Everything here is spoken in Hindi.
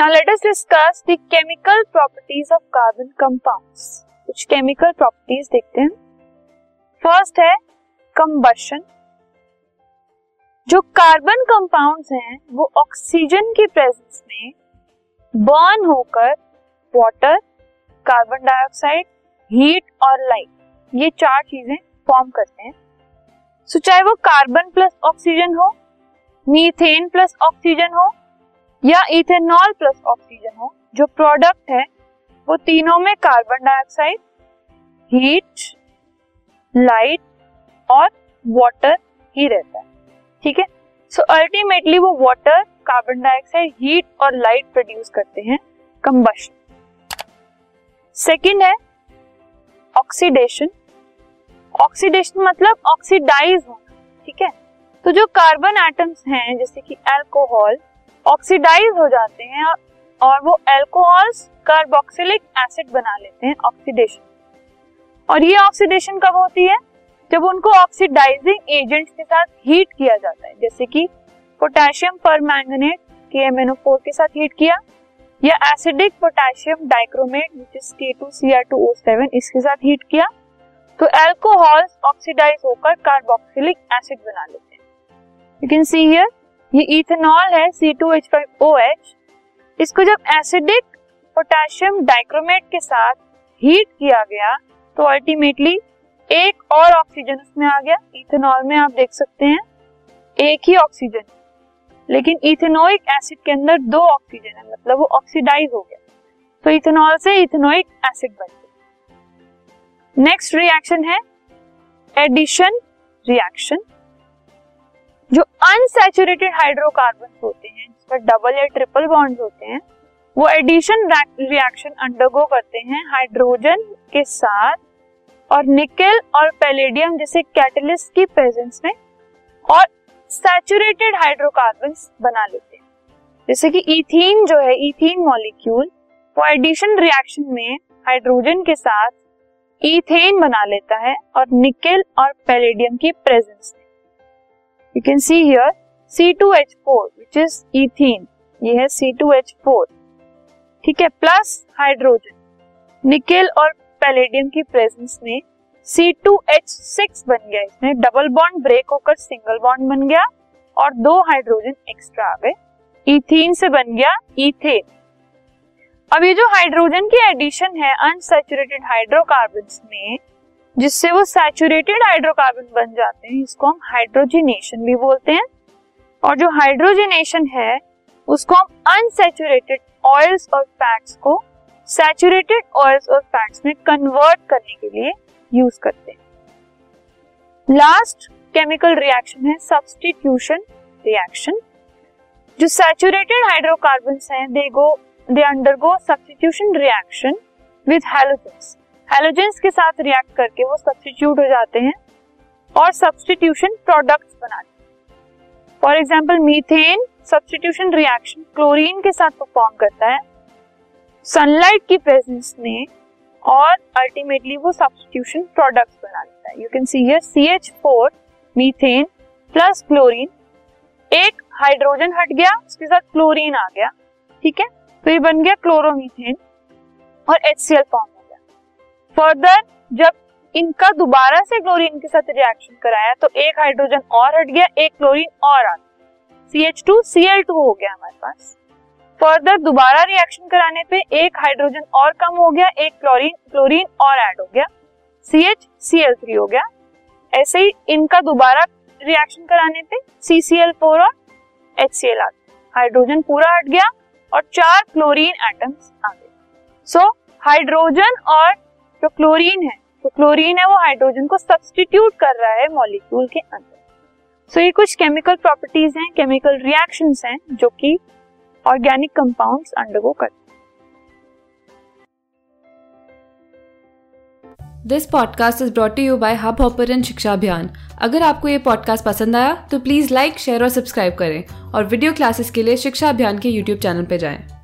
Now, let us discuss the chemical properties of carbon compounds. कुछ केमिकल प्रॉपर्टीज़ देखते हैं। फ़र्स्ट है कंबशन जो कार्बन कंपाउंड्स हैं, वो ऑक्सीजन की प्रेजेंस में बर्न होकर वाटर कार्बन डाइऑक्साइड हीट और लाइट ये चार चीज़ें फॉर्म करते हैं। सो चाहे वो कार्बन प्लस ऑक्सीजन हो मीथेन प्लस ऑक्सीजन हो या इथेनॉल प्लस ऑक्सीजन हो, जो प्रोडक्ट है, वो तीनों में कार्बन डाइऑक्साइड हीट लाइट और वाटर ही रहता है। ठीक है? सो अल्टीमेटली वो वाटर कार्बन डाइऑक्साइड हीट और लाइट प्रोड्यूस करते हैं कंबशन सेकेंड है ऑक्सीडेशन ऑक्सीडेशन मतलब ऑक्सीडाइज होना, ठीक है? तो जो कार्बन एटम्स हैं, जैसे कि अल्कोहल ऑक्सीडाइज हो जाते हैं और वो एल्कोहल्स कार्बोक्सिलिक एसिड बना लेते हैं ऑक्सीडेशन और ये ऑक्सीडेशन कब होती है? जब उनको ऑक्सीडाइजिंग एजेंट्स के साथ हीट किया जाता है, जैसे कि पोटेशियम पर मैंगनेट के एमएनओ4 के साथ हीट किया, या acidic potassium dichromate which is K2Cr2O7 इसके साथ हीट किया तो एल्कोहल्स ऑक्सीडाइज होकर कार्बोक्सिलिक एसिड बना लेते हैं। यू कैन सी हियर ये इथेनॉल है C2H5OH इसको जब एसिडिक पोटेशियम डाइक्रोमेट के साथ हीट किया गया तो अल्टीमेटली एक और ऑक्सीजन उसमें आ गया। इथेनॉल में आप देख सकते हैं, एक ही ऑक्सीजन लेकिन इथेनोइक एसिड के अंदर दो ऑक्सीजन है मतलब वो ऑक्सीडाइज हो गया। तो इथेनॉल से इथेनोइक एसिड बन गया। नेक्स्ट रिएक्शन है एडिशन रिएक्शन जो अनसैचुरेटेड हाइड्रोकार्बन होते हैं, जिस पर डबल या ट्रिपल बॉन्ड होते हैं, वो एडिशन रिएक्शन अंडरगो करते हैं हाइड्रोजन के साथ और निकेल और पैलेडियम जैसे कैटलिस्ट की प्रेजेंस में और सैचुरेटेड हाइड्रोकार्बन बना लेते हैं। जैसे कि इथीन जो है इथीन मॉलिक्यूल वो एडिशन रिएक्शन में हाइड्रोजन के साथ इथेन बना लेता है और निकेल और पैलेडियम की प्रेजेंस में। You can see here C2H4 which is ethene. ये है C2H4 ठीक है प्लस हाइड्रोजन निकेल और पैलेडियम की प्रेजेंस में C2H6 बन गया। इसमें डबल बॉन्ड ब्रेक होकर सिंगल बॉन्ड बन गया और दो हाइड्रोजन एक्स्ट्रा आ गए। इथीन से बन गया इथेन अब ये जो हाइड्रोजन की एडिशन है अनसेचुरेटेड हाइड्रोकार्बन में जिससे वो सैचुरेटेड हाइड्रोकार्बन बन जाते हैं, इसको हम हाइड्रोजिनेशन भी बोलते हैं। और जो हाइड्रोजिनेशन है, उसको हम अनसेचुरेटेड ऑयल्स और फैट्स को सैचुरेटेड ऑयल्स और फैट्स में कन्वर्ट करने के लिए यूज़ करते हैं। लास्ट केमिकल रिएक्शन है सब्सटीट्यूशन रिएक्शन जो सैचुरेटेड हाइड्रोकार्बन हैं they go they undergo substitution reaction with halogens halogens के साथ रिएक्ट करके वो सब्सटीट्यूट हो जाते हैं और सब्सटीट्यूशन प्रोडक्ट्स बनाते हैं। For example methane substitution reaction chlorine के साथ परफॉर्म करता है। सनलाइट की प्रेजेंस में और अल्टीमेटली वो सब्सटीट्यूशन प्रोडक्ट्स बना लेता है। You can see here CH4 methane plus chlorine एक हाइड्रोजन हट गया, उसके साथ क्लोरीन आ गया, ठीक है? तो ये बन गया क्लोरोमीथेन और HCl फॉर्म फर्दर जब इनका दोबारा से क्लोरीन के साथ रिएक्शन कराया तो एक हाइड्रोजन और हट गया, एक क्लोरीन और आ गया। C H two C L two हो गया हमारे पास। फर्दर दोबारा रिएक्शन कराने पे एक हाइड्रोजन और कम हो गया, एक क्लोरीन क्लोरीन और ऐड हो गया। C H C L three हो गया। ऐसे ही इनका दोबारा रिएक्शन कराने पे सी सी एल फोर और एच सी एल आ गया हाइड्रोजन पूरा हट गया और चार क्लोरीन एटम्स आ गए। सो हाइड्रोजन और जो क्लोरीन है तो क्लोरीन है वो हाइड्रोजन को सब्सटीट्यूट कर रहा है मॉलिक्यूल के अंदर। सो so, ये कुछ केमिकल प्रॉपर्टीज़ हैं केमिकल रिएक्शंस हैं जो कि ऑर्गेनिक कंपाउंड्स अंडरगो करते this podcast is brought you by Hubhopper Shiksha Abhiyan अगर आपको ये पॉडकास्ट पसंद आया तो प्लीज़ लाइक शेयर और सब्सक्राइब करें। और वीडियो क्लासेस के लिए शिक्षा अभियान के यूट्यूब चैनल पर जाएँ।